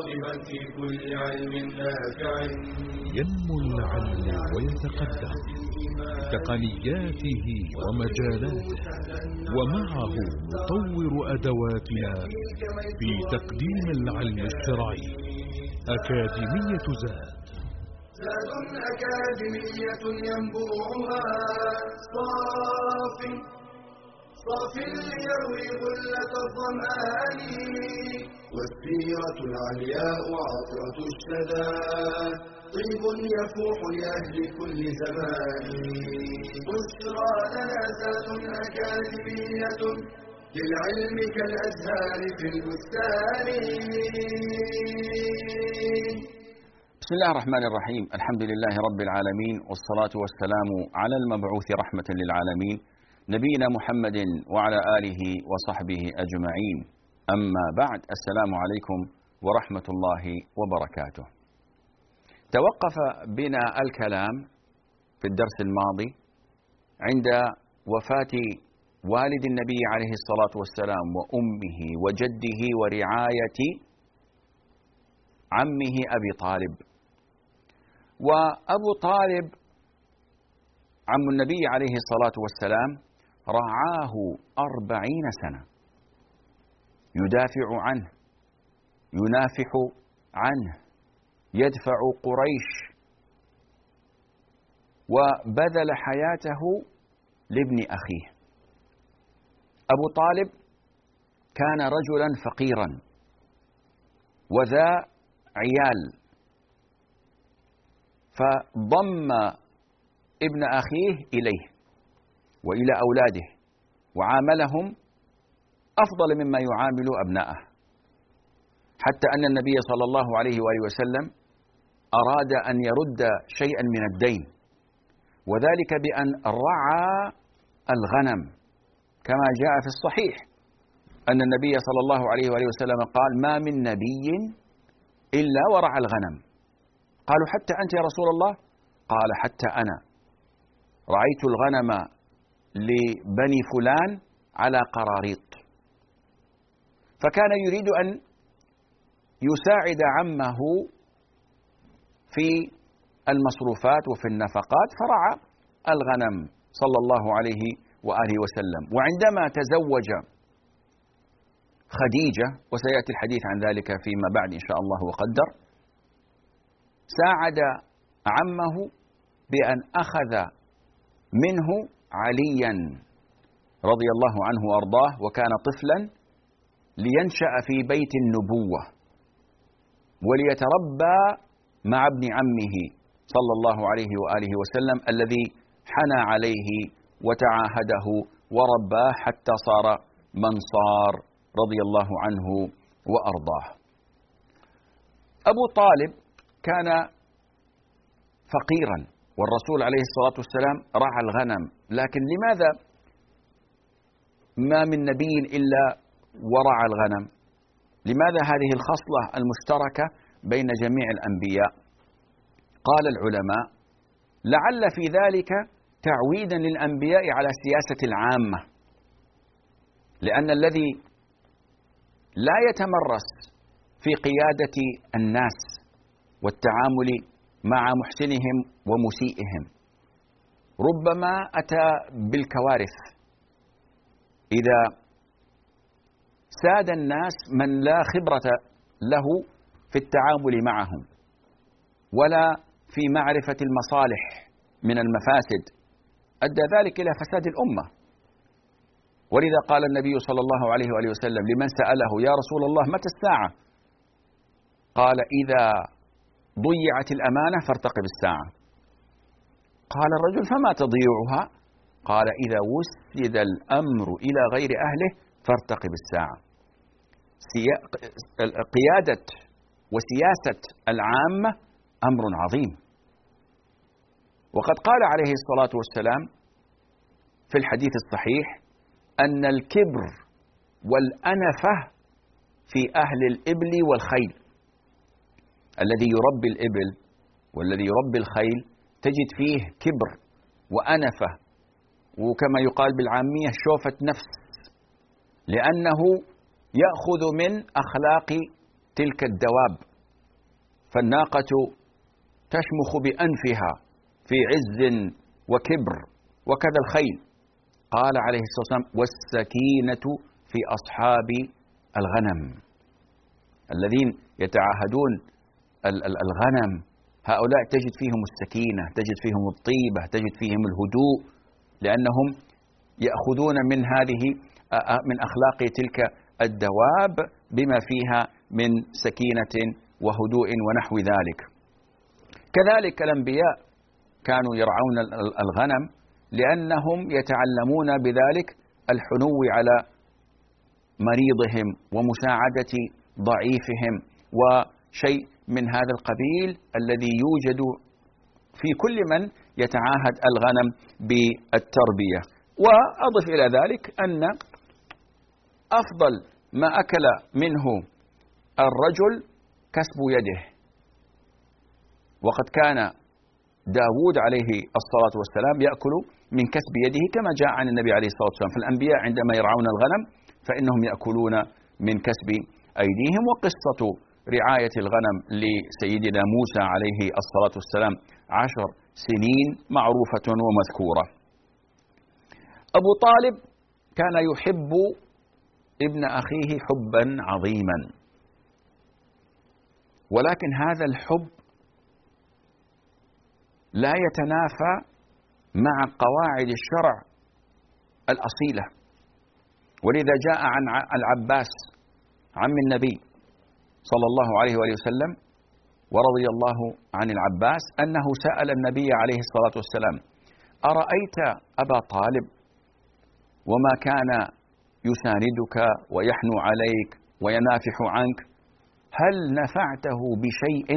راغبا في كل علم نافع ينمو العلم ويتقدم. تقنياته ومجالاته. ومعه نطور أدواتنا في تقديم العلم الشرعي. أكاديمية زاد. زاد أكاديمية ينبوعها. صاف صاف ليروي غلة الظمآن والسيرة العلياء عطرة الشدى. طيب يفوح لأهل كل زمان. بشرى لنا زاد أكاديمية للعلم كالأزهار في البستان. بسم الله الرحمن الرحيم. الحمد لله رب العالمين والصلاة والسلام على المبعوث رحمة للعالمين. نبينا محمد وعلى آله وصحبه أجمعين. أما بعد السلام عليكم ورحمة الله وبركاته. توقف بنا الكلام في الدرس الماضي عند وفاة والد النبي عليه الصلاة والسلام وأمه وجده ورعاية عمه أبي طالب. وأبو طالب عم النبي عليه الصلاة والسلام رعاه أربعين سنة. يدافع عنه ينافح عنه يدفع قريش. وبذل حياته لابن أخيه. أبو طالب كان رجلا فقيرا وذا عيال. فضم ابن أخيه إليه. وإلى أولاده وعاملهم أفضل مما يعامل أبناءه. حتى أن النبي صلى الله عليه وآله وسلم أراد أن يرد شيئا من الدين وذلك بأن رعى الغنم كما جاء في الصحيح. أن النبي صلى الله عليه وآله وسلم قال ما من نبي إلا ورعى الغنم. قالوا حتى أنت يا رسول الله؟ قال حتى أنا. رعيت الغنم لبني فلان على قراريط. فكان يريد أن يساعد عمه في المصروفات وفي النفقات فرعى الغنم صلى الله عليه وآله وسلم. وعندما تزوج خديجة وسيأتي الحديث عن ذلك فيما بعد إن شاء الله وقدر ساعد عمه بأن أخذ منه عليا رضي الله عنه وأرضاه وكان طفلا لينشأ في بيت النبوة وليتربى مع ابن عمه صلى الله عليه وآله وسلم الذي حنى عليه وتعاهده ورباه حتى صار من صار رضي الله عنه وأرضاه. أبو طالب كان فقيرا. والرسول عليه الصلاة والسلام رعى الغنم. لكن لماذا ما من نبي إلا ورعى الغنم؟ لماذا هذه الخصلة المشتركة بين جميع الأنبياء؟ قال العلماء لعل في ذلك تعويدا للأنبياء على السياسة العامة. لأن الذي لا يتمرس في قيادة الناس والتعامل مع محسنهم ومسيئهم. ربما أتى بالكوارث. إذا ساد الناس من لا خبرة له في التعامل معهم ولا في معرفة المصالح من المفاسد أدى ذلك إلى فساد الأمة. ولذا قال النبي صلى الله عليه وآله وسلم لمن سأله يا رسول الله متى الساعة؟ قال إذا ضيعت الأمانة فارتقب الساعة. قال الرجل فما تضيعها؟ قال إذا وسد الأمر إلى غير أهله فارتقب الساعة. قيادة وسياسة العامة أمر عظيم. وقد قال عليه الصلاة والسلام في الحديث الصحيح أن الكبر والأنفة في أهل الإبل والخيل. الذي يربي الإبل والذي يربي الخيل تجد فيه كبر وأنفة وكما يقال بالعامية شوفة نفس لأنه يأخذ من أخلاق تلك الدواب فالناقة تشمخ بأنفها في عز وكبر وكذا الخيل. قال عليه الصلاة والسلام والسكينة في أصحاب الغنم الذين يتعاهدون الغنم. هؤلاء تجد فيهم السكينة تجد فيهم الطيبة تجد فيهم الهدوء لأنهم يأخذون من هذه من أخلاق تلك الدواب بما فيها من سكينة وهدوء ونحو ذلك. كذلك الأنبياء كانوا يرعون الغنم لأنهم يتعلمون بذلك الحنو على مريضهم ومساعدة ضعيفهم وشيء من هذا القبيل الذي يوجد في كل من يتعاهد الغنم بالتربية. وأضف إلى ذلك أن أفضل ما أكل منه الرجل كسب يده. وقد كان داود عليه الصلاة والسلام يأكل من كسب يده كما جاء عن النبي عليه الصلاة والسلام. فالأنبياء عندما يرعون الغنم فإنهم يأكلون من كسب أيديهم. وقصة رعاية الغنم لسيدنا موسى عليه الصلاة والسلام. عشر سنين معروفة ومذكورة. أبو طالب كان يحب ابن أخيه حبا عظيما. ولكن هذا الحب لا يتنافى مع قواعد الشرع الأصيلة. ولذا جاء عن العباس عم النبي صلى الله عليه وآله وسلم ورضي الله عن العباس أنه سأل النبي عليه الصلاة والسلام أرأيت أبا طالب؟ وما كان يساندك ويحنو عليك وينافح عنك؟ هل نفعته بشيء؟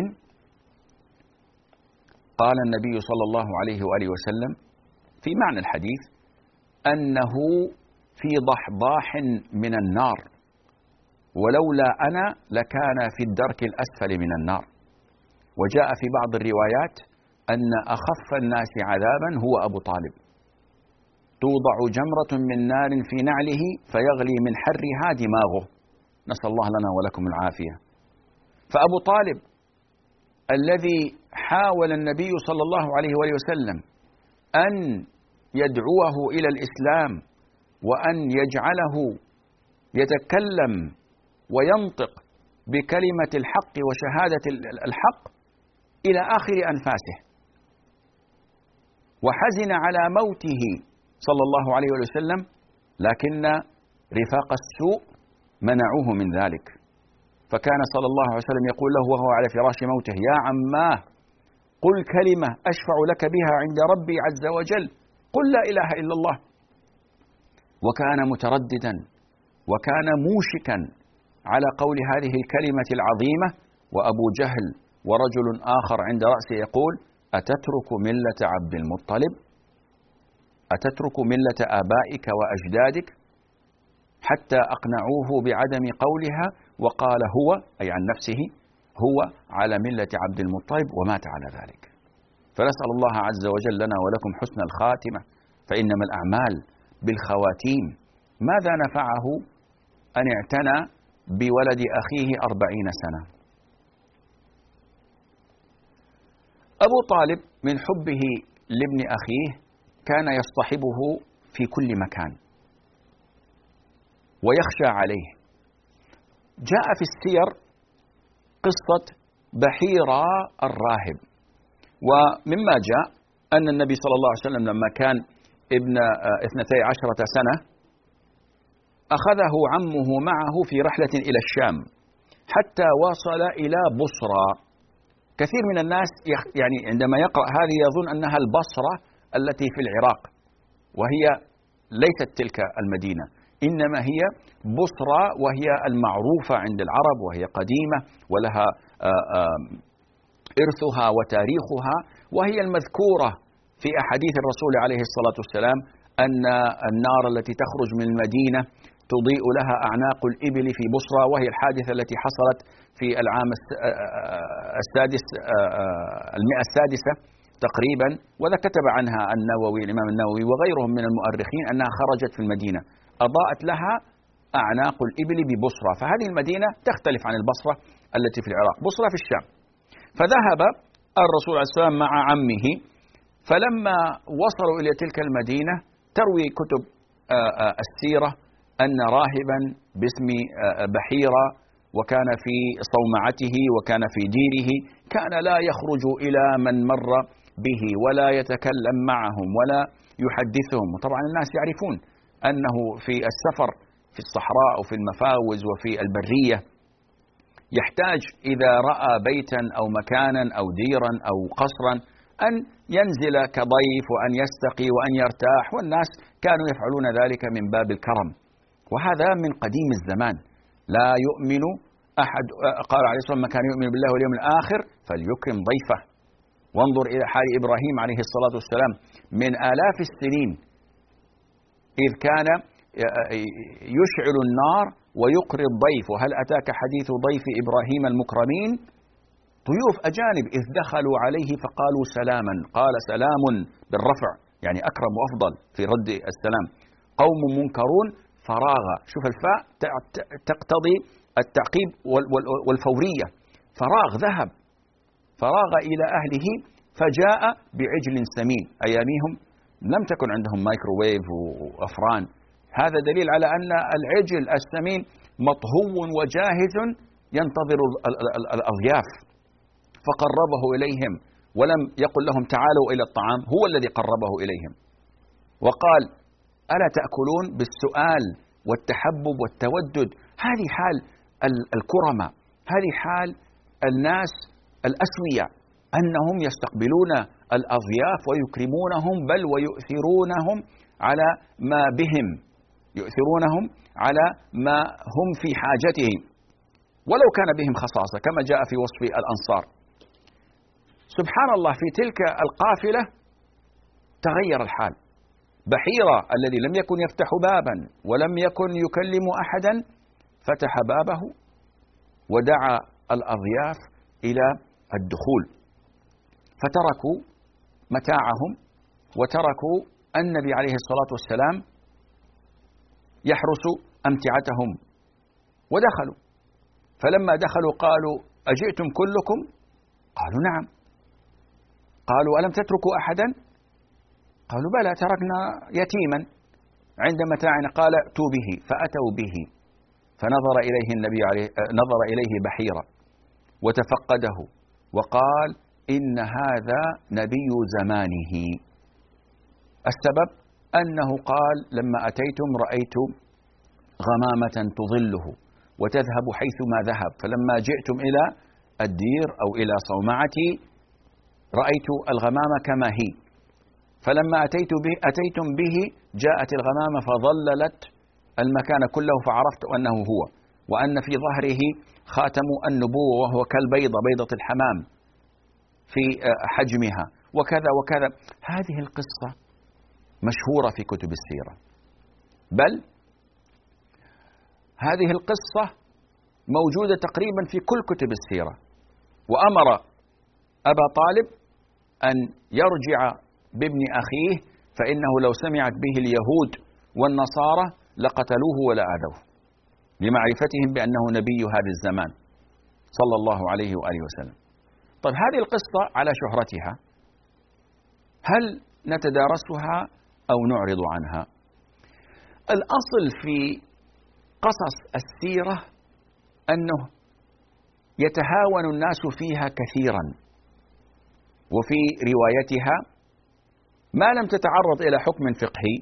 قال النبي صلى الله عليه وآله وسلم في معنى الحديث أنه في ضحضاح من النار. ولولا أنا لكان في الدرك الأسفل من النار. وجاء في بعض الروايات أن أخف الناس عذابا هو أبو طالب. توضع جمرة من نار في نعله فيغلي من حرها دماغه نسأل الله لنا ولكم العافية. فأبو طالب الذي حاول النبي صلى الله عليه وآله وسلم أن يدعوه إلى الإسلام وأن يجعله يتكلم وينطق بكلمة الحق وشهادة الحق إلى آخر أنفاسه. وحزن على موته صلى الله عليه وسلم لكن رفاق السوء منعوه من ذلك. فكان صلى الله عليه وسلم يقول له وهو على فراش موته يا عماه قل كلمة أشفع لك بها عند ربي عز وجل قل لا إله إلا الله. وكان مترددا وكان موشكا على قول هذه الكلمة العظيمة وأبو جهل ورجل آخر عند رأسه يقول أتترك ملة عبد المطلب؟ أتترك ملة آبائك وأجدادك حتى أقنعوه بعدم قولها؟ وقال هو أي عن نفسه هو على ملة عبد المطلب ومات على ذلك. فنسأل الله عز وجل لنا ولكم حسن الخاتمة فإنما الأعمال بالخواتيم. ماذا نفعه أن اعتنى بولد أخيه أربعين سنة. أبو طالب من حبه لابن أخيه كان يصطحبه في كل مكان. ويخشى عليه. جاء في السير قصة بحيرة الراهب. ومما جاء أن النبي صلى الله عليه وسلم لما كان ابن آه، اثنتي عشرة سنة أخذه عمه معه في رحلة إلى الشام حتى وصل إلى بصرى. كثير من الناس يعني عندما يقرأ هذه يظن أنها البصرة التي في العراق وهي ليست تلك المدينة إنما هي بصرى وهي المعروفة عند العرب وهي قديمة ولها إرثها وتاريخها وهي المذكورة في أحاديث الرسول عليه الصلاة والسلام أن النار التي تخرج من المدينة تضيء لها أعناق الإبل في بصرى وهي الحادثة التي حصلت في العام آه، السادس المئة السادسة تقريبا. وذا كتب عنها النووي الإمام النووي وغيرهم من المؤرخين أنها خرجت في المدينة. أضاءت لها أعناق الإبل ببصرة. فهذه المدينة تختلف عن البصرة التي في العراق. بصرة في الشام. فذهب الرسول عليه السلام مع عمه. فلما وصلوا إلى تلك المدينة تروي كتب آه، آه، السيرة أن راهبا باسم آه، بحيرة وكان في صومعته وكان في ديره كان لا يخرج إلى من مر به ولا يتكلم معهم ولا يحدثهم. وطبعا الناس يعرفون أنه في السفر في الصحراء وفي المفاوز وفي البرية يحتاج إذا رأى بيتا أو مكانا أو ديرا أو قصرا أن ينزل كضيف وأن يستقي وأن يرتاح. والناس كانوا يفعلون ذلك من باب الكرم. وهذا من قديم الزمان. لا يؤمن أحد قال عليه الصلاة والسلام من كان يؤمن بالله واليوم الآخر فليكرم ضيفه. وانظر إلى حال إبراهيم عليه الصلاة والسلام. من آلاف السنين إذ كان يشعل النار ويقري الضيف. وهل أتاك حديث ضيف إبراهيم المكرمين؟ ضيوف أجانب إذ دخلوا عليه فقالوا سلاما. قال سلام بالرفع يعني أكرم وأفضل في رد السلام. قوم منكرون فراغ. شوف الفاء تقتضي التعقيب والفورية. فراغ ذهب. فراغ إلى أهله فجاء بعجل سمين. أياميهم لم تكن عندهم مايكروويف وأفران هذا دليل على أن العجل السمين مطهو وجاهز ينتظر الأضياف. فقربه إليهم ولم يقل لهم تعالوا إلى الطعام. هو الذي قربه إليهم. وقال ألا تأكلون بالسؤال والتحبب والتودد؟ هذه حال الكرمة هذه حال الناس الأسوياء أنهم يستقبلون الأضياف ويكرمونهم بل ويؤثرونهم على ما بهم يؤثرونهم على ما هم في حاجته ولو كان بهم خصاصة كما جاء في وصف الأنصار. سبحان الله في تلك القافلة تغير الحال. بحيرة الذي لم يكن يفتح بابا ولم يكن يكلم أحدا فتح بابه ودعا الأضياف إلى الدخول. فتركوا متاعهم وتركوا النبي عليه الصلاة والسلام يحرس أمتعتهم ودخلوا. فلما دخلوا قالوا أجئتم كلكم؟ قالوا نعم. قالوا ألم تتركوا أحدا؟ قالوا بلى تركنا يتيما. عند متاعنا قال ائتوا به فأتوا به. فنظر إليه النبي عليه نظر إليه بحيرة وتفقده وقال إن هذا نبي زمانه. السبب أنه قال لما أتيتم رأيت غمامة تظله وتذهب حيثما ذهب. فلما جئتم إلى الدير أو إلى صومعتي رأيت الغمامة كما هي. فلما أتيت به أتيتم به جاءت الغمامة فظللت المكان كله فعرفت أنه هو وأن في ظهره خاتم النبوة وهو كالبيضة بيضة الحمام في حجمها وكذا وكذا. هذه القصة مشهورة في كتب السيرة. بل هذه القصة موجودة تقريبا في كل كتب السيرة وأمر أبا طالب أن يرجع بابن أخيه فإنه لو سمعت به اليهود والنصارى لقتلوه ولا آذوه لمعرفتهم بأنه نبي هذا الزمان صلى الله عليه وآله وسلم. طيب هذه القصة على شهرتها. هل نتدارسها أو نعرض عنها؟ الأصل في قصص السيرة أنه يتهاون الناس فيها كثيرا وفي روايتها ما لم تتعرض إلى حكم فقهي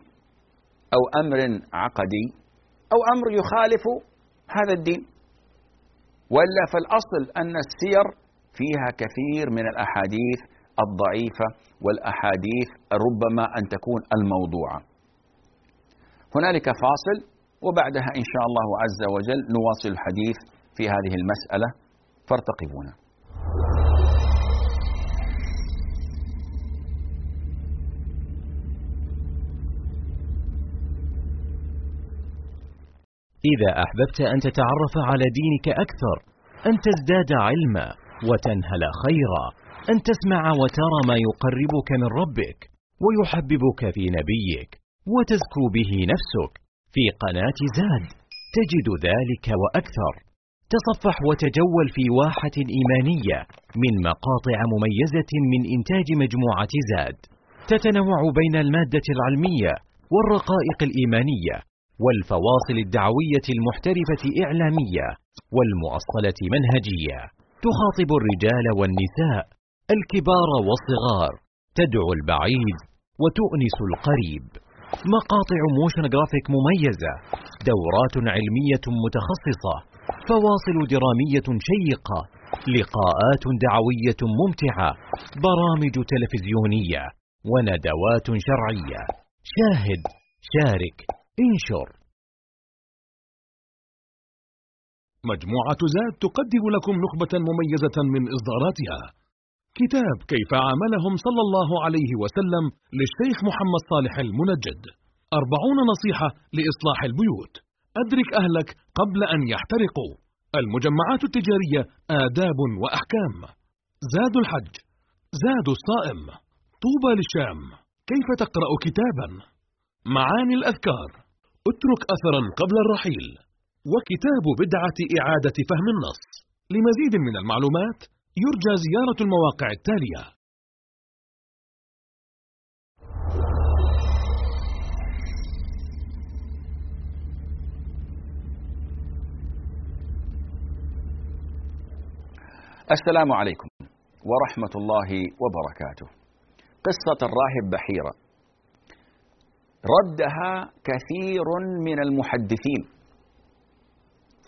أو أمر عقدي أو أمر يخالف هذا الدين ولا فالأصل أن السير فيها كثير من الأحاديث الضعيفة والأحاديث ربما أن تكون الموضوعة. هنالك فاصل وبعدها إن شاء الله عز وجل نواصل الحديث في هذه المسألة فارتقبونا. إذا أحببت أن تتعرف على دينك أكثر أن تزداد علما وتنهل خيرا أن تسمع وترى ما يقربك من ربك ويحببك في نبيك وتزكو به نفسك. في قناة زاد تجد ذلك وأكثر. تصفح وتجول في واحة إيمانية من مقاطع مميزة من إنتاج مجموعة زاد. تتنوع بين المادة العلمية والرقائق الإيمانية والفواصل الدعوية المحترفة إعلامية والمؤصلة منهجية. تخاطب الرجال والنساء الكبار والصغار. تدعو البعيد وتؤنس القريب. مقاطع motion graphic مميزة. دورات علمية متخصصة. فواصل درامية شيقة. لقاءات دعوية ممتعة. برامج تلفزيونية. وندوات شرعية. شاهد شارك. انشر. مجموعة زاد تقدم لكم نخبة مميزة من إصداراتها. كتاب كيف عاملهم صلى الله عليه وسلم للشيخ محمد صالح المنجد. أربعون نصيحة لإصلاح البيوت. أدرك أهلك قبل أن يحترقوا. المجمعات التجارية آداب وأحكام. زاد الحج. زاد الصائم. طوبى للشام. كيف تقرأ كتابا؟ معاني الأذكار. اترك أثرا قبل الرحيل. وكتاب بدعة إعادة فهم النص. لمزيد من المعلومات يرجى زيارة المواقع التالية. السلام عليكم ورحمة الله وبركاته. قصة الراهب بحيرة. ردها كثير من المحدثين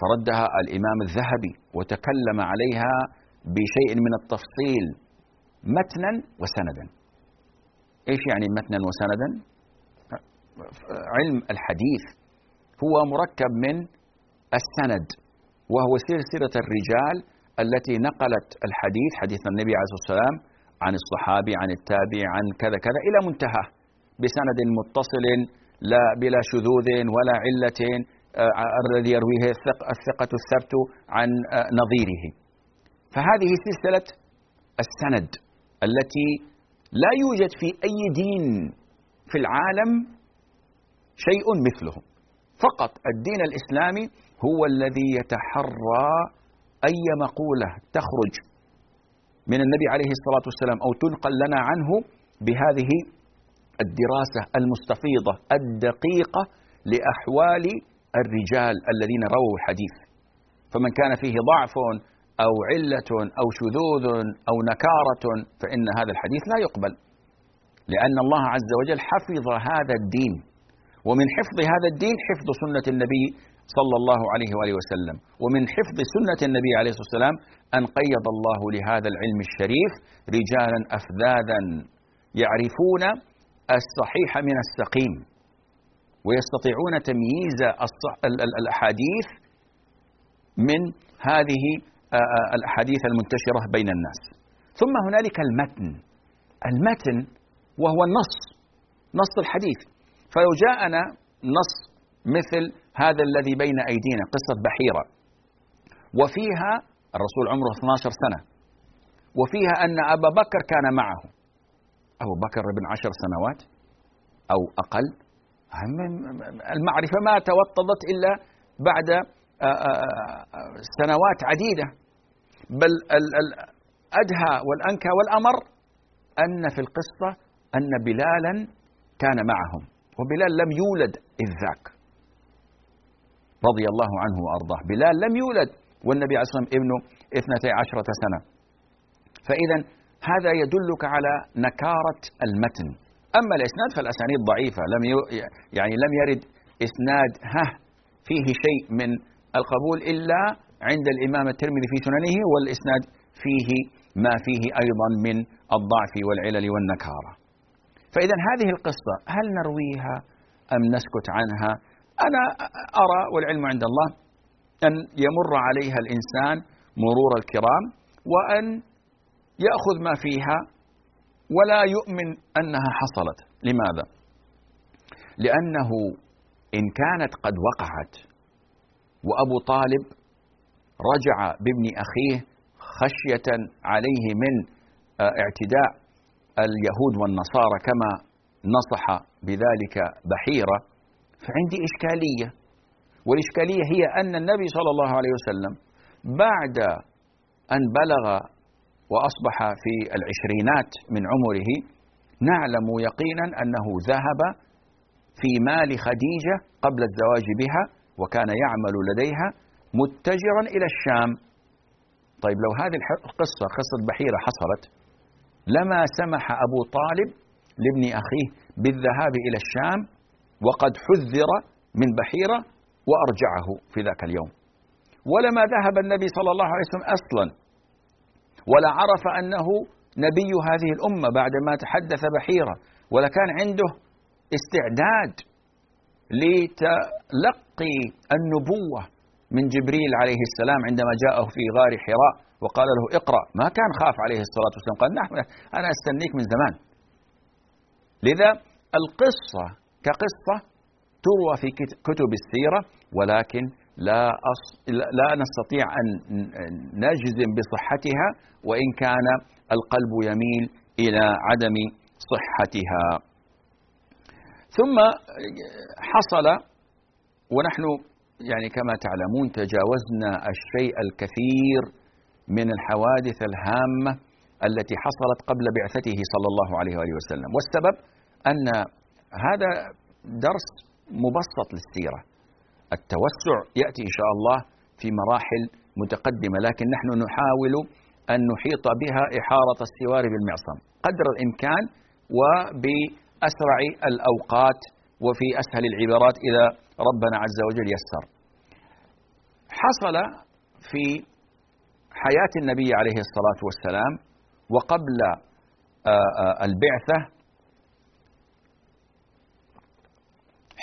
فردها الإمام الذهبي وتكلم عليها بشيء من التفصيل متنا وسندا. إيش يعني متنا وسندا؟ علم الحديث هو مركب من السند وهو سلسلة الرجال التي نقلت الحديث حديث النبي عليه الصلاة والسلام عن الصحابي عن التابع عن كذا كذا إلى منتهى بسند متصل لا بلا شذوذ ولا علة آه، الذي يرويه الثقة الثبت عن آه، نظيره. فهذه سلسلة السند التي لا يوجد في أي دين في العالم شيء مثله. فقط الدين الإسلامي هو الذي يتحرى أي مقولة تخرج من النبي عليه الصلاة والسلام أو تنقل لنا عنه بهذه الدراسة المستفيضة الدقيقة لأحوال الرجال الذين رووا الحديث. فمن كان فيه ضعف أو علة أو شذوذ أو نكارة فإن هذا الحديث لا يقبل. لأن الله عز وجل حفظ هذا الدين. ومن حفظ هذا الدين حفظ سنة النبي صلى الله عليه وآله وسلم. ومن حفظ سنة النبي عليه الصلاة والسلام أن قيض الله لهذا العلم الشريف رجالا أفذاذا يعرفون الصحيح من السقيم. ويستطيعون تمييز الأحاديث من هذه الأحاديث المنتشرة بين الناس. ثم هنالك المتن. المتن وهو النص نص الحديث. فلو جاءنا نص مثل هذا الذي بين أيدينا قصة بحيرة. وفيها الرسول عمره 12 سنة. وفيها أن أبا بكر كان معه. أبو بكر ابن عشر سنوات أو أقل. المعرفة ما توطدت إلا بعد سنوات عديدة. بل الأدهى والأنكى والأمر أن في القصة أن بلالا كان معهم وبلال لم يولد إذ ذاك. رضي الله عنه وأرضاه. بلال لم يولد والنبي عليه الصلاة والسلام ابنه اثنتي عشرة سنة. فإذا هذا يدلك على نكارة المتن. أما الإسناد فالأسانيد ضعيفة لم يعني لم يرد إسناد ها فيه شيء من القبول إلا عند الإمام الترمذي في سننه والإسناد فيه ما فيه أيضا من الضعف والعلل والنكارة. فإذا هذه القصة هل نرويها أم نسكت عنها؟ أنا أرى والعلم عند الله أن يمر عليها الإنسان مرور الكرام وأن يأخذ ما فيها ولا يؤمن أنها حصلت لماذا؟ لأنه إن كانت قد وقعت وأبو طالب رجع بابن أخيه خشية عليه من آه، اعتداء اليهود والنصارى كما نصح بذلك بحيرة فعندي إشكالية والإشكالية هي أن النبي صلى الله عليه وسلم بعد أن بلغ وأصبح في العشرينات من عمره نعلم يقينا أنه ذهب في مال خديجة قبل الزواج بها وكان يعمل لديها متجرا إلى الشام. طيب لو هذه القصة قصة بحيرة حصلت لما سمح أبو طالب لابن أخيه بالذهاب إلى الشام وقد حذر من بحيرة وأرجعه في ذاك اليوم. ولما ذهب النبي صلى الله عليه وسلم أصلا ولا عرف أنه نبي هذه الأمة بعدما تحدث بحيرة ولا كان عنده استعداد لتلقي النبوة من جبريل عليه السلام عندما جاءه في غار حراء وقال له اقرأ. ما كان خاف عليه الصلاة والسلام قال نحن أنا أستنيك من زمان. لذا القصة كقصة تروى في كتب السيرة ولكن لا أص... لا نستطيع أن نجزم بصحتها وإن كان القلب يميل إلى عدم صحتها. ثم حصل ونحن يعني كما تعلمون تجاوزنا الشيء الكثير من الحوادث الهامة التي حصلت قبل بعثته صلى الله عليه وآله وسلم. والسبب أن هذا درس مبسط للسيرة. التوسع يأتي إن شاء الله في مراحل متقدمة لكن نحن نحاول أن نحيط بها إحارة السوار بالمعصم قدر الإمكان وبأسرع الأوقات وفي أسهل العبارات إذا ربنا عز وجل يسر. حصل في حياة النبي عليه الصلاة والسلام وقبل البعثة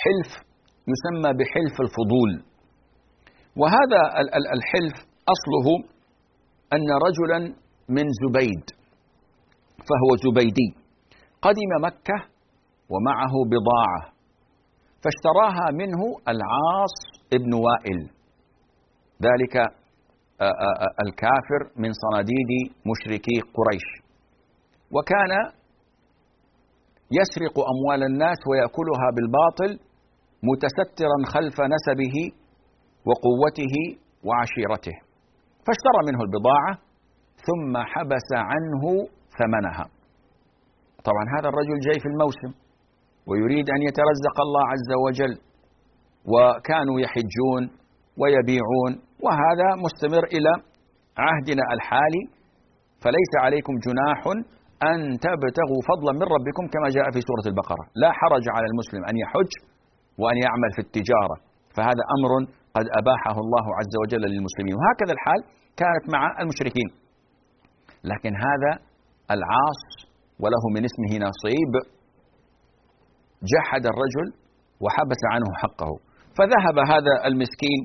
حلف يسمى بحلف الفضول. وهذا الحلف أصله أن رجلا من زبيد فهو زبيدي قدم مكة ومعه بضاعة فاشتراها منه العاص ابن وائل ذلك الكافر من صناديد مشركي قريش. وكان يسرق أموال الناس ويأكلها بالباطل متسترا خلف نسبه وقوته وعشيرته. فاشترى منه البضاعة ثم حبس عنه ثمنها. طبعا هذا الرجل جاي في الموسم ويريد أن يترزق الله عز وجل وكانوا يحجون ويبيعون وهذا مستمر إلى عهدنا الحالي. فليس عليكم جناح أن تبتغوا فضلا من ربكم كما جاء في سورة البقرة، لا حرج على المسلم أن يحج وأن يعمل في التجارة، فهذا أمر قد أباحه الله عز وجل للمسلمين، وهكذا الحال كانت مع المشركين. لكن هذا العاص وله من اسمه نصيب. جحد الرجل وحبس عنه حقه، فذهب هذا المسكين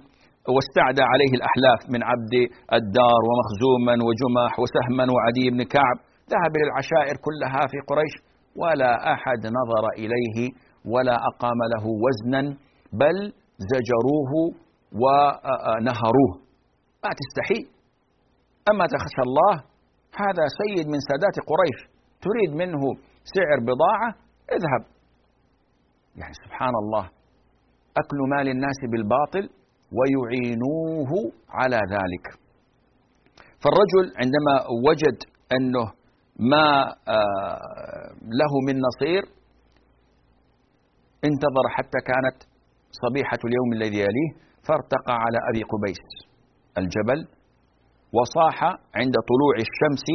واستعدى عليه الأحلاف من عبد الدار ومخزوما وجمح وسهما وعدي بن كعب. ذهب إلى العشائر كلها في قريش ولا أحد نظر إليه ولا أقام له وزنا بل زجروه ونهروه. ما تستحي. أما تخشى الله هذا سيد من سادات قريش. تريد منه سعر بضاعة؟ اذهب. يعني سبحان الله أكل مال الناس بالباطل ويعينوه على ذلك. فالرجل عندما وجد أنه ما له من نصير انتظر حتى كانت صبيحة اليوم الذي يليه فارتقى على أبي قبيس الجبل وصاح عند طلوع الشمس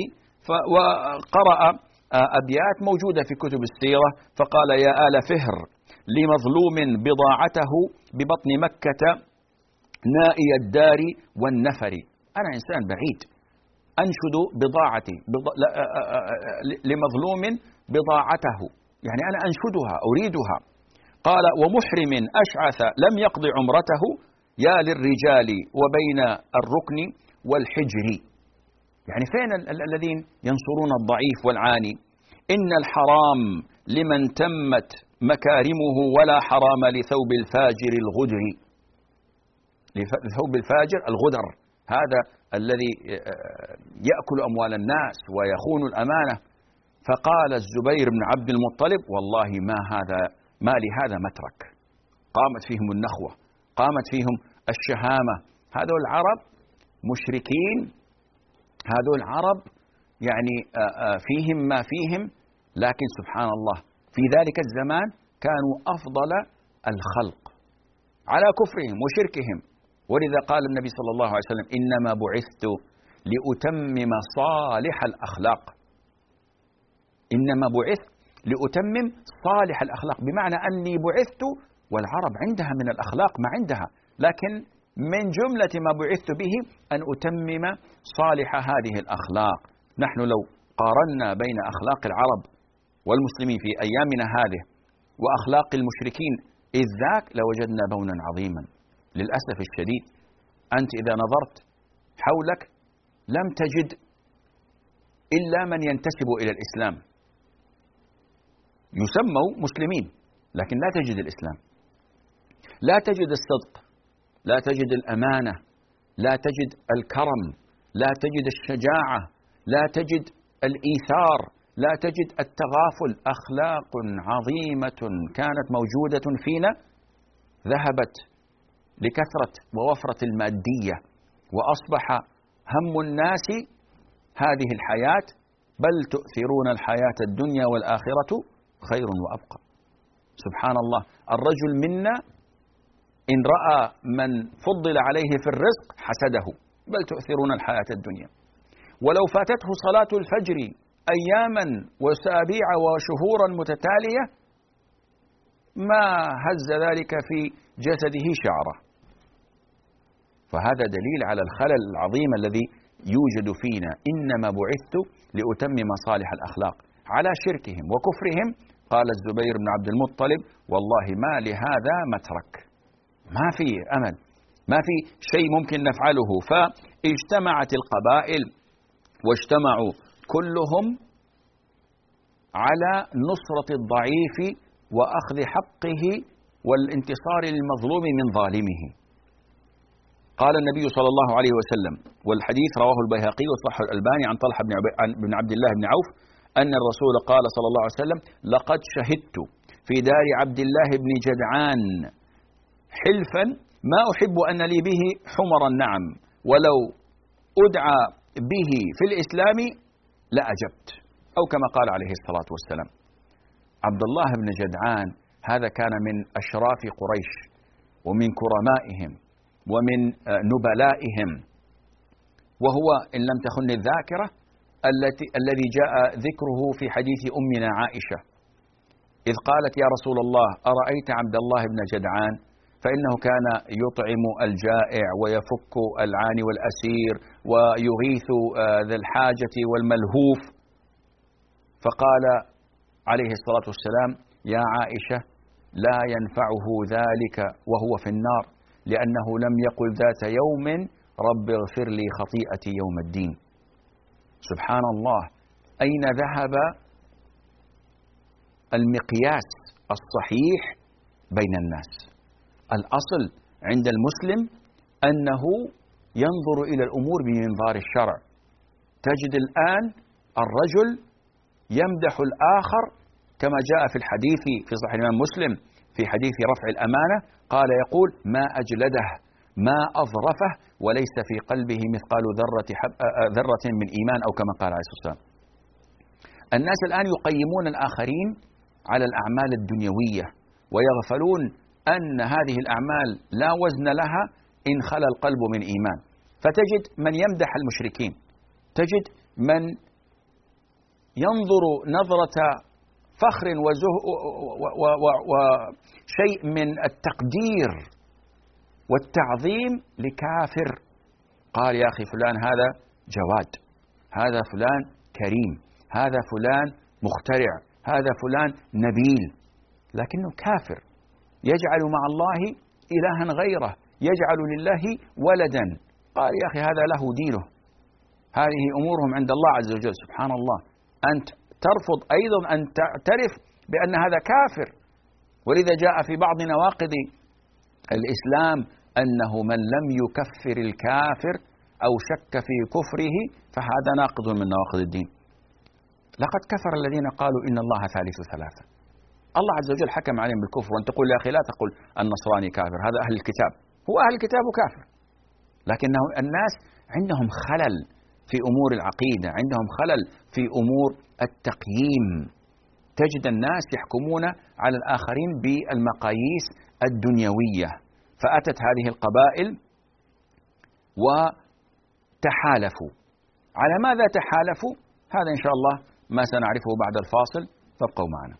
وقرأ أبيات موجودة في كتب السيرة فقال يا آل فهر لمظلوم بضاعته ببطن مكة نائي الدار والنفر. أنا إنسان بعيد. أنشد بضاعتي بض... لمظلوم بضاعته. يعني أنا أنشدها أريدها. قال ومحرم أشعث لم يقض عمرته يا للرجال وبين الركن والحجر. يعني فين الذين ينصرون الضعيف والعاني؟ إن الحرام لمن تمت مكارمه ولا حرام لثوب الفاجر الغدر. لثوب الفاجر الغدر. هذا الذي يأكل أموال الناس ويخون الأمانة. فقال الزبير بن عبد المطلب والله ما هذا ما لهذا مترك؟ قامت فيهم النخوة قامت فيهم الشهامة. هذول العرب مشركين. هذول العرب يعني فيهم ما فيهم. لكن سبحان الله في ذلك الزمان كانوا أفضل الخلق. على كفرهم وشركهم. ولذا قال النبي صلى الله عليه وسلم إنما بعثت لأتمم صالح الأخلاق. إنما بعثت لأتمم صالح الأخلاق. بمعنى أني بعثت والعرب عندها من الأخلاق ما عندها. لكن من جملة ما بعثت به أن أتمم صالح هذه الأخلاق. نحن لو قارنا بين أخلاق العرب والمسلمين في أيامنا هذه وأخلاق المشركين إذ ذاك لوجدنا بونا عظيما. للأسف الشديد أنت إذا نظرت حولك لم تجد إلا من ينتسب إلى الإسلام. يسموا مسلمين لكن لا تجد الإسلام. لا تجد الصدق لا تجد الأمانة لا تجد الكرم لا تجد الشجاعة لا تجد الإيثار لا تجد التغافل. أخلاق عظيمة كانت موجودة فينا ذهبت لكثرة ووفرة المادية وأصبح هم الناس هذه الحياة بل تؤثرون الحياة الدنيا والآخرة خير وأبقى. سبحان الله الرجل منا إن رأى من فضل عليه في الرزق حسده. بل تؤثرون الحياة الدنيا. ولو فاتته صلاة الفجر أياما وأسابيع وشهورا متتالية ما هز ذلك في جسده شعره. فهذا دليل على الخلل العظيم الذي يوجد فينا. إنما بعثت لأتمم صالح الأخلاق على شركهم وكفرهم قال الزبير بن عبد المطلب والله ما لهذا مترك. ما في أمل. ما في شيء ممكن نفعله. فاجتمعت القبائل واجتمعوا كلهم على نصرة الضعيف وأخذ حقه والانتصار للمظلوم من ظالمه. قال النبي صلى الله عليه وسلم والحديث رواه البيهقي وصححه الألباني عن طلحة بن عبد الله بن عوف أن الرسول قال صلى الله عليه وسلم لقد شهدت في دار عبد الله بن جدعان حلفا ما أحب أن لي به حمر النعم ولو أدعى به في الإسلام لأجبت أو كما قال عليه الصلاة والسلام. عبد الله بن جدعان هذا كان من أشراف قريش ومن كرمائهم ومن نبلائهم وهو إن لم تخن الذاكرة التي الذي جاء ذكره في حديث أمنا عائشة. إذ قالت يا رسول الله أرأيت عبد الله بن جدعان؟ فإنه كان يطعم الجائع ويفك العاني والأسير ويغيث آه، ذا الحاجة والملهوف. فقال عليه الصلاة والسلام يا عائشة لا ينفعه ذلك وهو في النار لأنه لم يقل ذات يوم رب اغفر لي خطيئتي يوم الدين. سبحان الله أين ذهب المقياس الصحيح بين الناس؟ الأصل عند المسلم أنه ينظر إلى الأمور بمنظار الشرع. تجد الآن الرجل يمدح الآخر كما جاء في الحديث في صحيح الإمام مسلم في حديث رفع الأمانة قال يقول ما أجلده ما أظرفه وليس في قلبه مثقال ذرة, ذرة من إيمان أو كما قال عليه الصلاة والسلام. الناس الآن يقيمون الآخرين على الأعمال الدنيوية ويغفلون أن هذه الأعمال لا وزن لها إن خلا القلب من إيمان. فتجد من يمدح المشركين تجد من ينظر نظرة فخر وشيء من التقدير والتعظيم لكافر. قال يا أخي فلان هذا جواد هذا فلان كريم هذا فلان مخترع هذا فلان نبيل. لكنه كافر. يجعل مع الله إلها غيره يجعل لله ولدا. قال يا أخي هذا له دينه. هذه أمورهم عند الله عز وجل. سبحان الله. أنت ترفض أيضا أن تعترف بأن هذا كافر. ولذا جاء في بعض نواقض الإسلام أنه من لم يكفر الكافر أو شك في كفره فهذا ناقض من نواقض الدين. لقد كفر الذين قالوا إن الله ثالث ثلاثة. الله عز وجل حكم عليهم بالكفر وأن تقول يا أخي لا تقول النصراني كافر هذا أهل الكتاب. هو أهل الكتاب كافر. لكنه الناس عندهم خلل في أمور العقيدة عندهم خلل في أمور التقييم. تجد الناس يحكمون على الآخرين بالمقاييس الدنيوية. فأتت هذه القبائل وتحالفوا. على ماذا تحالفوا؟ هذا إن شاء الله ما سنعرفه بعد الفاصل فابقوا معنا.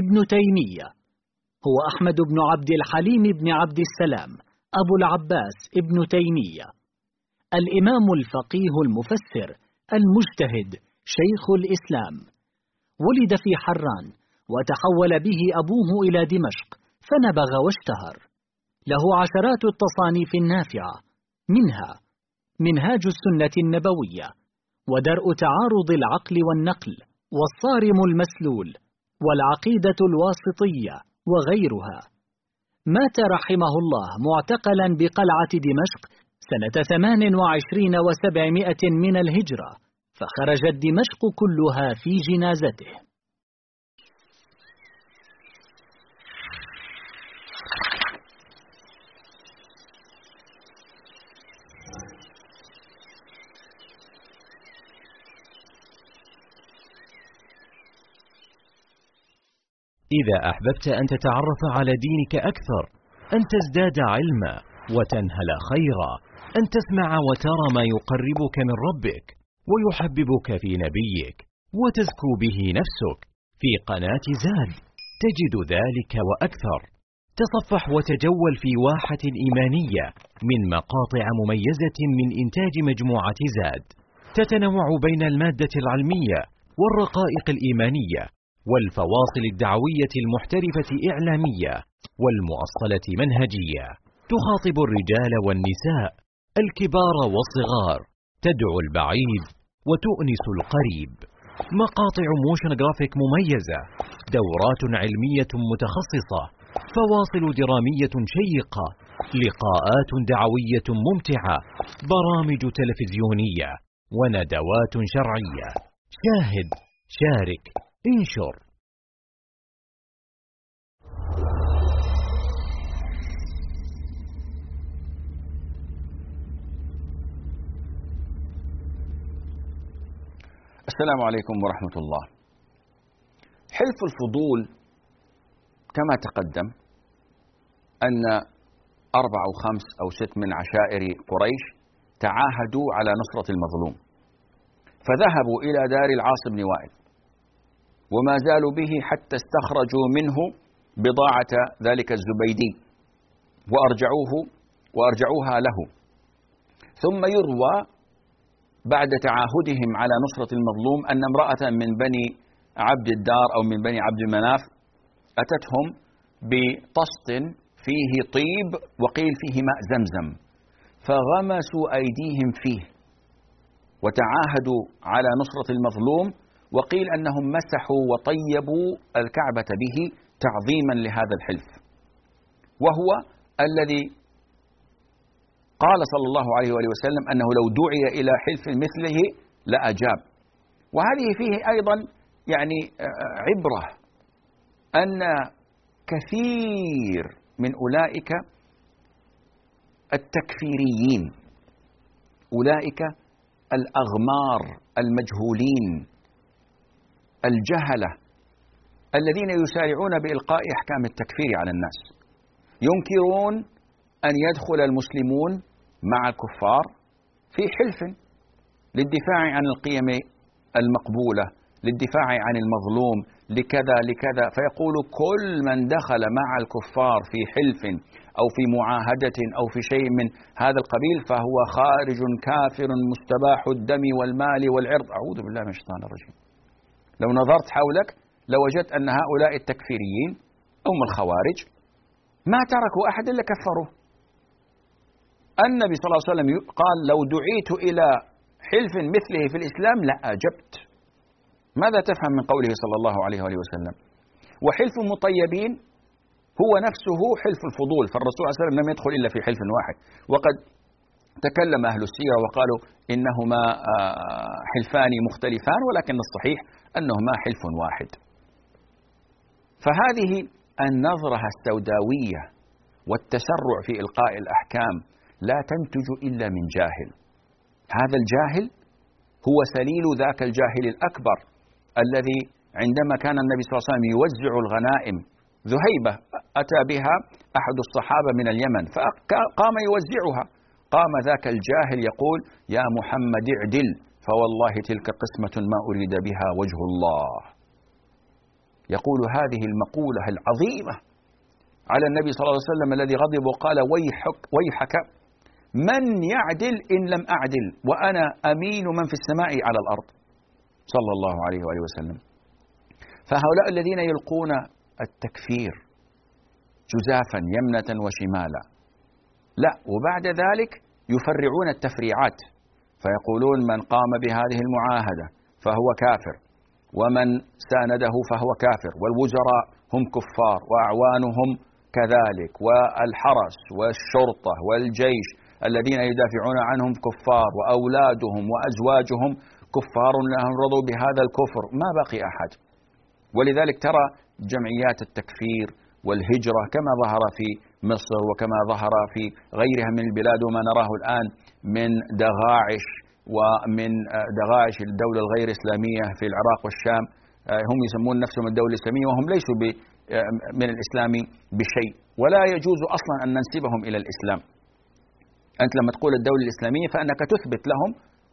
ابن تيمية. هو أحمد بن عبد الحليم بن عبد السلام أبو العباس ابن تيمية. الإمام الفقيه المفسر المجتهد شيخ الإسلام. ولد في حران وتحول به أبوه إلى دمشق فنبغ واشتهر. له عشرات التصانيف النافعة. منها منهاج السنة النبوية ودرء تعارض العقل والنقل والصارم المسلول. والعقيدة الواسطية وغيرها. مات رحمه الله معتقلا بقلعة دمشق سنة ثمان وعشرين وسبعمائة من الهجرة فخرجت دمشق كلها في جنازته. إذا أحببت أن تتعرف على دينك أكثر أن تزداد علما وتنهل خيرا أن تسمع وترى ما يقربك من ربك ويحببك في نبيك وتزكو به نفسك. في قناة زاد تجد ذلك وأكثر. تصفح وتجول في واحة إيمانية من مقاطع مميزة من إنتاج مجموعة زاد. تتنوع بين المادة العلمية والرقائق الإيمانية والفواصل الدعوية المحترفة إعلامية والمؤصلة منهجية. تخاطب الرجال والنساء الكبار والصغار. تدعو البعيد وتؤنس القريب. مقاطع motion graphic مميزة. دورات علمية متخصصة. فواصل درامية شيقة. لقاءات دعوية ممتعة. برامج تلفزيونية. وندوات شرعية. شاهد شارك انشر السلام عليكم ورحمة الله. حلف الفضول كما تقدم أن أربع أو خمس أو ست من عشائر قريش تعاهدوا على نصرة المظلوم فذهبوا إلى دار العاص بن وائل وما زالوا به حتى استخرجوا منه بضاعة ذلك الزبيدي. وأرجعوه وأرجعوها له. ثم يروى بعد تعاهدهم على نصرة المظلوم أن امرأة من بني عبد الدار أو من بني عبد المناف أتتهم بطست فيه طيب وقيل فيه ماء زمزم. فغمسوا أيديهم فيه وتعاهدوا على نصرة المظلوم وقيل أنهم مسحوا وطيبوا الكعبة به تعظيما لهذا الحلف. وهو الذي قال صلى الله عليه وآله وسلم أنه لو دعي إلى حلف مثله لأجاب. وهذه فيه أيضا يعني عبرة أن كثير من أولئك التكفيريين أولئك الأغمار المجهولين الجهلة الذين يسارعون بإلقاء أحكام التكفير على الناس. ينكرون أن يدخل المسلمون مع الكفار في حلف للدفاع عن القيم المقبولة للدفاع عن المظلوم لكذا لكذا. فيقول كل من دخل مع الكفار في حلف أو في معاهدة أو في شيء من هذا القبيل فهو خارج كافر مستباح الدم والمال والعرض. أعوذ بالله من الشيطان الرجيم. لو نظرت حولك لوجدت أن هؤلاء التكفيريين هم الخوارج ما تركوا أحد إلا كفروه النبي صلى الله عليه وسلم قال لو دعيت إلى حلف مثله في الإسلام لأجبت. ماذا تفهم من قوله صلى الله عليه وآله وسلم؟ وحلف المطيبين هو نفسه حلف الفضول فالرسول صلى الله عليه وسلم لم يدخل إلا في حلف واحد. وقد تكلم أهل السيرة وقالوا إنهما آه، حلفان مختلفان ولكن الصحيح أنهما حلف واحد. فهذه النظرة السوداوية والتسرع في إلقاء الأحكام لا تنتج إلا من جاهل. هذا الجاهل هو سليل ذاك الجاهل الأكبر الذي عندما كان النبي صلى الله عليه وسلم يوزع الغنائم ذهيبة أتى بها أحد الصحابة من اليمن فقام يوزعها. قام ذاك الجاهل يقول يا محمد اعدل فوالله تلك قسمة ما أريد بها وجه الله. يقول هذه المقولة العظيمة على النبي صلى الله عليه وسلم الذي غضب وقال ويحك, ويحك من يعدل إن لم أعدل وأنا أمين من في السماء على الأرض. صلى الله عليه وآله وسلم. فهؤلاء الذين يلقون التكفير جزافا يمنة وشمالا. لا وبعد ذلك يفرعون التفريعات فيقولون من قام بهذه المعاهدة فهو كافر ومن سانده فهو كافر والوزراء هم كفار وأعوانهم كذلك والحرس والشرطة والجيش الذين يدافعون عنهم كفار وأولادهم وأزواجهم كفار لهم رضوا بهذا الكفر ما بقي أحد. ولذلك ترى جمعيات التكفير والهجرة كما ظهر في مصر وكما ظهر في غيرها من البلاد وما نراه الآن من دغاعش ومن دغاعش الدولة الغير إسلامية في العراق والشام. هم يسمون نفسهم الدولة الإسلامية وهم ليسوا من الإسلام بشيء. ولا يجوز أصلا أن ننسبهم إلى الإسلام. أنت لما تقول الدولة الإسلامية فأنك تثبت لهم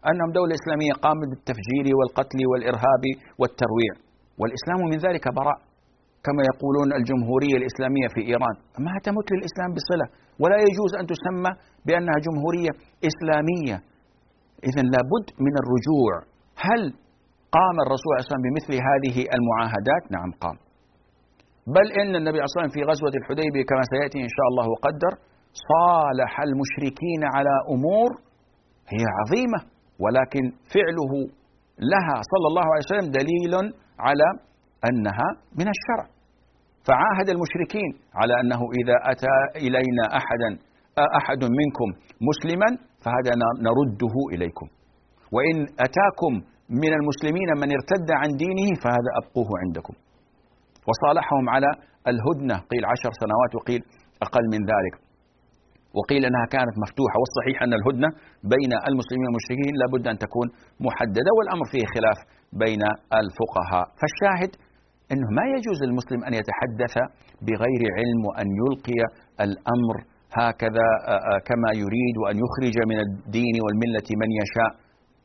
أنهم دولة إسلامية قامت بالتفجير والقتل والإرهاب والترويع. والإسلام من ذلك براء. كما يقولون الجمهورية الإسلامية في إيران. ما تمت للإسلام بصلة ولا يجوز أن تسمى بأنها جمهورية إسلامية. إذا لابد من الرجوع. هل قام الرسول عليه وسلم بمثل هذه المعاهدات؟ نعم قام. بل إن النبي عليه وسلم في غزوة الحديبية كما سيأتي إن شاء الله وقدر صالح المشركين على أمور هي عظيمة ولكن فعله لها صلى الله عليه وسلم دليل على أنها من الشرع. فعاهد المشركين على أنه إذا أتى إلينا أحدا أحد منكم مسلما فهذا نرده إليكم. وإن أتاكم من المسلمين من ارتد عن دينه فهذا أبقوه عندكم. وصالحهم على الهدنة. قيل عشر سنوات وقيل أقل من ذلك. وقيل أنها كانت مفتوحة والصحيح أن الهدنة بين المسلمين والمشركين لابد أن تكون محددة والأمر فيه خلاف بين الفقهاء. فالشاهد أنه ما يجوز للمسلم أن يتحدث بغير علم وأن يلقي الأمر هكذا كما يريد وأن يخرج من الدين والملة من يشاء.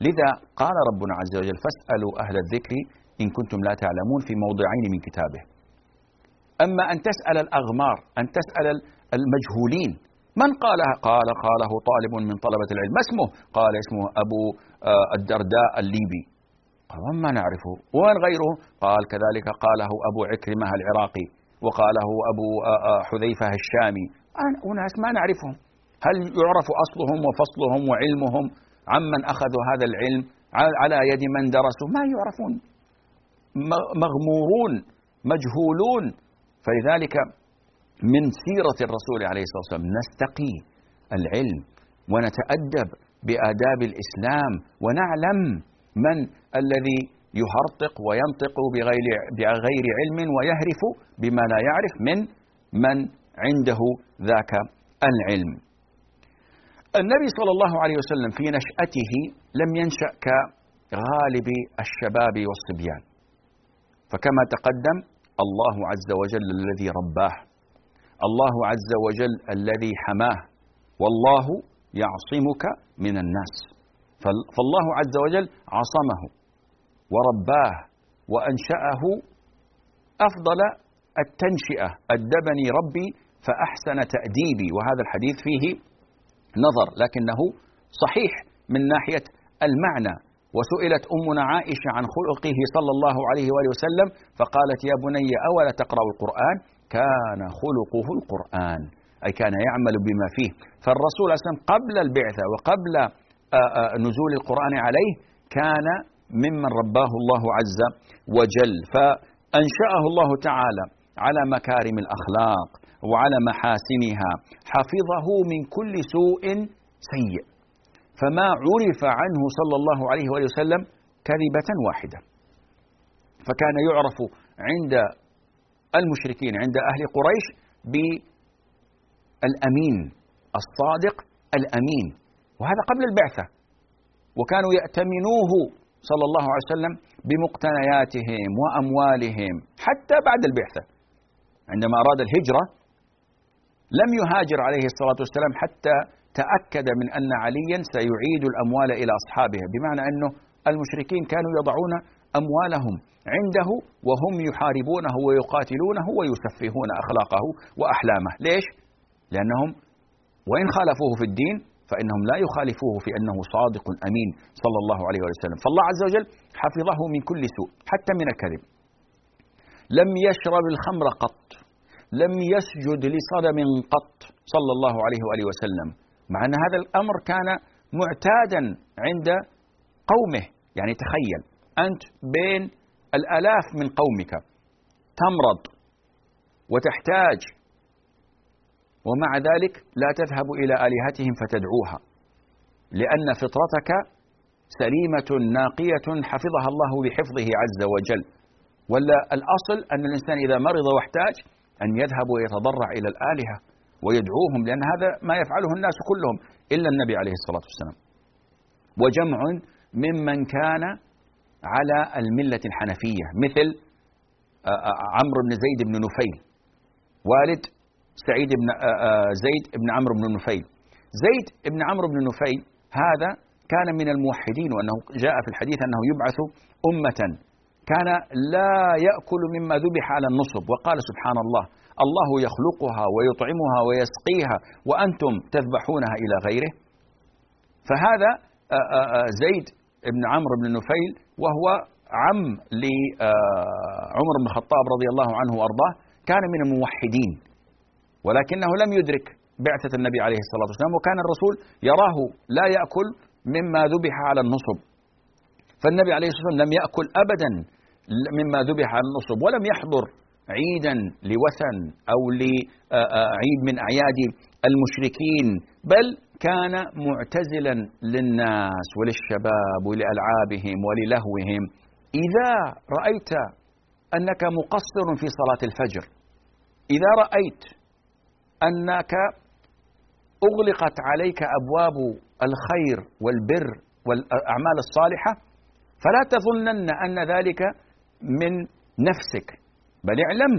لذا قال ربنا عز وجل فاسألوا أهل الذكر إن كنتم لا تعلمون في موضعين من كتابه. أما أن تسأل الأغمار أن تسأل المجهولين من قالها؟ قال قاله طالب من طلبة العلم. ما اسمه؟ قال اسمه أبو الدرداء الليبي. قال وما نعرفه. ومن غيره؟ قال كذلك قاله أبو عكرمة العراقي وقاله أبو حذيفة الشامي. أناس ما نعرفهم. هل يعرف أصلهم وفصلهم وعلمهم؟ عمن أخذوا هذا العلم على يد من درسوا؟ ما يعرفون. مغمورون مجهولون. فلذلك من سيرة الرسول عليه الصلاة والسلام نستقي العلم ونتأدب بآداب الإسلام ونعلم من الذي يهرطق وينطق بغير بغير علم ويهرف بما لا يعرف من من عنده ذاك العلم. النبي صلى الله عليه وسلم في نشأته لم ينشأ كغالب الشباب والصبيان. فكما تقدم الله عز وجل الذي رباه الله عز وجل الذي حماه والله يعصمك من الناس فالله عز وجل عصمه ورباه وأنشأه أفضل التنشئة. أدبني ربي فأحسن تأديبي. وهذا الحديث فيه نظر لكنه صحيح من ناحية المعنى. وسئلت أمنا عائشة عن خلقه صلى الله عليه وآله وسلم فقالت يا بني أولا تقرأ القرآن؟ كان خلقه القرآن أي كان يعمل بما فيه. فالرسول صلى قبل البعثة وقبل نزول القرآن عليه كان ممن رباه الله عز وجل فأنشأه الله تعالى على مكارم الأخلاق وعلى محاسنها حفظه من كل سوء سيء. فما عرف عنه صلى الله عليه وآله وسلم كذبة واحدة. فكان يعرف عند المشركين عند أهل قريش بالأمين الصادق الأمين وهذا قبل البعثة. وكانوا يأتمنوه صلى الله عليه وسلم بمقتنياتهم وأموالهم حتى بعد البعثة عندما أراد الهجرة لم يهاجر عليه الصلاة والسلام حتى تأكد من أن عليا سيعيد الأموال إلى أصحابها بمعنى أنه المشركين كانوا يضعون أموالهم عنده وهم يحاربونه ويقاتلونه ويسفهون أخلاقه وأحلامه ليش؟ لأنهم وإن خالفوه في الدين فإنهم لا يخالفوه في أنه صادق أمين صلى الله عليه وسلم. فالله عز وجل حفظه من كل سوء حتى من الكذب. لم يشرب الخمر قط لم يسجد لصنم قط صلى الله عليه وآله وسلم. مع أن هذا الأمر كان معتادا عند قومه. يعني تخيل أنت بين الآلاف من قومك تمرض وتحتاج ومع ذلك لا تذهب إلى آلهتهم فتدعوها لأن فطرتك سليمة ناقية حفظها الله بحفظه عز وجل. ولا الأصل أن الإنسان إذا مرض واحتاج أن يذهب ويتضرع إلى الآلهة ويدعوهم لأن هذا ما يفعله الناس كلهم إلا النبي عليه الصلاة والسلام. وجمع ممن كان على الملة الحنفية مثل آه، آه، عمرو بن زيد بن نفيل والد سعيد بن آه، زيد بن عمرو بن نفيل. زيد بن عمرو بن نفيل هذا كان من الموحدين وأنه جاء في الحديث أنه يبعث أمة. كان لا يأكل مما ذبح على النصب وقال سبحان الله الله يخلقها ويطعمها ويسقيها وأنتم تذبحونها إلى غيره. فهذا زيد بن عمرو بن نفيل وهو عم لعمر بن الخطاب رضي الله عنه وأرضاه كان من الموحدين. ولكنه لم يدرك بعثة النبي عليه الصلاة والسلام وكان الرسول يراه لا يأكل مما ذبح على النصب. فالنبي عليه الصلاة والسلام لم يأكل أبدا مما ذبح على النصب ولم يحضر عيدا لوثن أو لعيد من أعياد المشركين بل كان معتزلا للناس وللشباب ولألعابهم وللهوهم. إذا رأيت أنك مقصر في صلاة الفجر إذا رأيت أنك أغلقت عليك أبواب الخير والبر والأعمال الصالحة فلا تظنن أن ذلك من نفسك. بل اعلم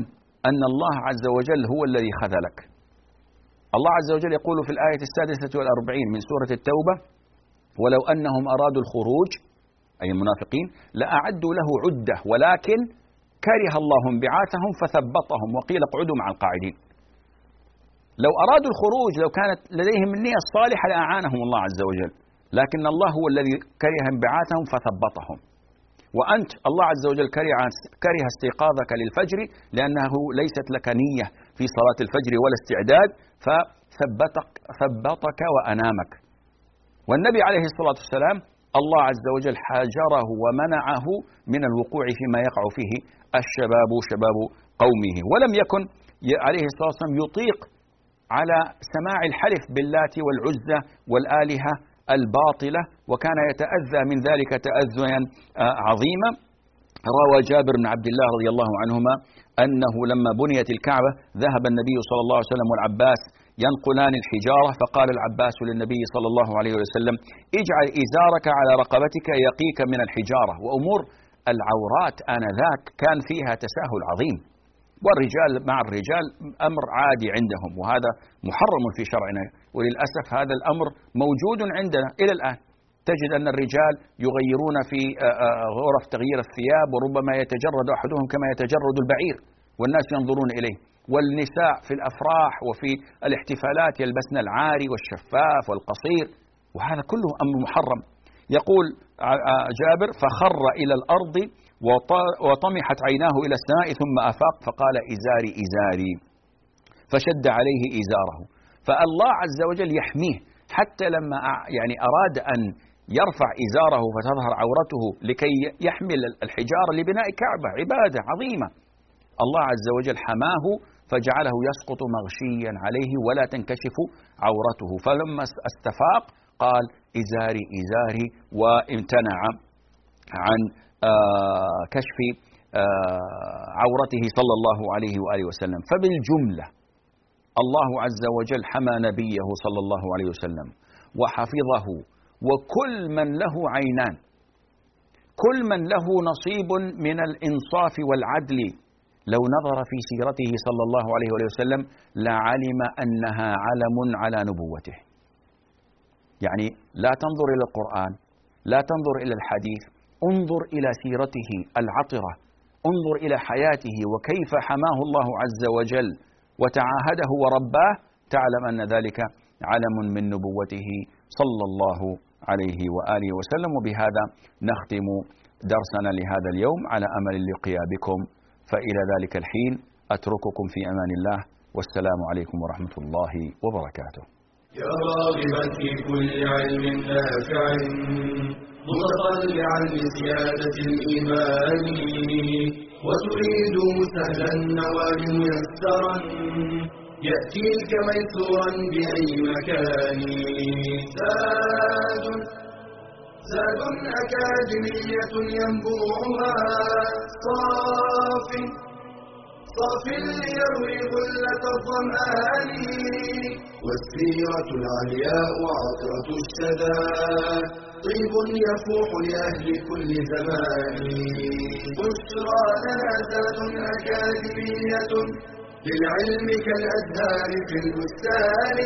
أن الله عز وجل هو الذي خذلك. الله عز وجل يقول في الآية السادسة والأربعين من سورة التوبة ولو أنهم أرادوا الخروج أي المنافقين لأعدوا له عدة ولكن كره الله انبعاثهم فثبطهم. وقيل اقعدوا مع القاعدين. لو أرادوا الخروج لو كانت لديهم النية الصالحة لأعانهم الله عز وجل. لكن الله هو الذي كره انبعاثهم فثبطهم. وأنت الله عز وجل كره استيقاظك للفجر لأنه ليست لك نية في صلاة الفجر ولا استعداد فثبتك ثبتك وأنامك. والنبي عليه الصلاة والسلام الله عز وجل حاجره ومنعه من الوقوع فيما يقع فيه الشباب شباب قومه. ولم يكن عليه الصلاة والسلام يطيق على سماع الحلف باللات والعزة والآلهة الباطلة وكان يتأذى من ذلك تأذيا آه، عظيما. روى جابر بن عبد الله رضي الله عنهما أنه لما بنيت الكعبة ذهب النبي صلى الله عليه وسلم والعباس ينقلان الحجارة فقال العباس للنبي صلى الله عليه وسلم اجعل إزارك على رقبتك يقيك من الحجارة. وأمور العورات آنذاك كان فيها تساهل عظيم. والرجال مع الرجال أمر عادي عندهم وهذا محرم في شرعنا. وللأسف هذا الأمر موجود عندنا إلى الآن. تجد أن الرجال يغيرون في آه، آه، غرف تغيير الثياب وربما يتجرد أحدهم كما يتجرد البعير والناس ينظرون إليه. والنساء في الأفراح وفي الاحتفالات يلبسن العاري والشفاف والقصير وهذا كله أمر محرم. يقول آه، جابر فخر إلى الأرض وطمحت عيناه إلى السماء ثم أفاق فقال إزاري إزاري. فشد عليه إزاره. فالله عز وجل يحميه حتى لما يعني أراد أن يرفع إزاره فتظهر عورته لكي يحمل الحجارة لبناء كعبة. عبادة عظيمة. الله عز وجل حماه فجعله يسقط مغشيا عليه ولا تنكشف عورته. فلما استفاق قال إزاري إزاري. وامتنع عن كشف آه، عورته صلى الله عليه وآله وسلم. فبالجملة الله عز وجل حمى نبيه صلى الله عليه وسلم وحفظه وكل من له عينان كل من له نصيب من الإنصاف والعدل. لو نظر في سيرته صلى الله عليه وسلم لعلم أنها علم على نبوته. يعني لا تنظر إلى القرآن لا تنظر إلى الحديث انظر إلى سيرته العطرة انظر إلى حياته وكيف حماه الله عز وجل وتعاهده ورباه تعلم أن ذلك علم من نبوته صلى الله عليه وآله وسلم. وبهذا نختم درسنا لهذا اليوم على أمل اللقيا بكم. فإلى ذلك الحين أترككم في أمان الله. والسلام عليكم ورحمة الله وبركاته. يا راغبا في كل علم نافع. متطلعا لزيادة الإيمان. وتريد سهلا النوال ميسرا. يأتيك ميسورا بأي مكان. زاد زاد أكاديمية ينبوعها. صاف صاف ليروي غلة الظمآن والسيرة العلياء وعطرة الشدى طيب يفوح لأهل كل زمان. بشرى لنا زاد أكاديمية للعلم كالأزهار في البستان.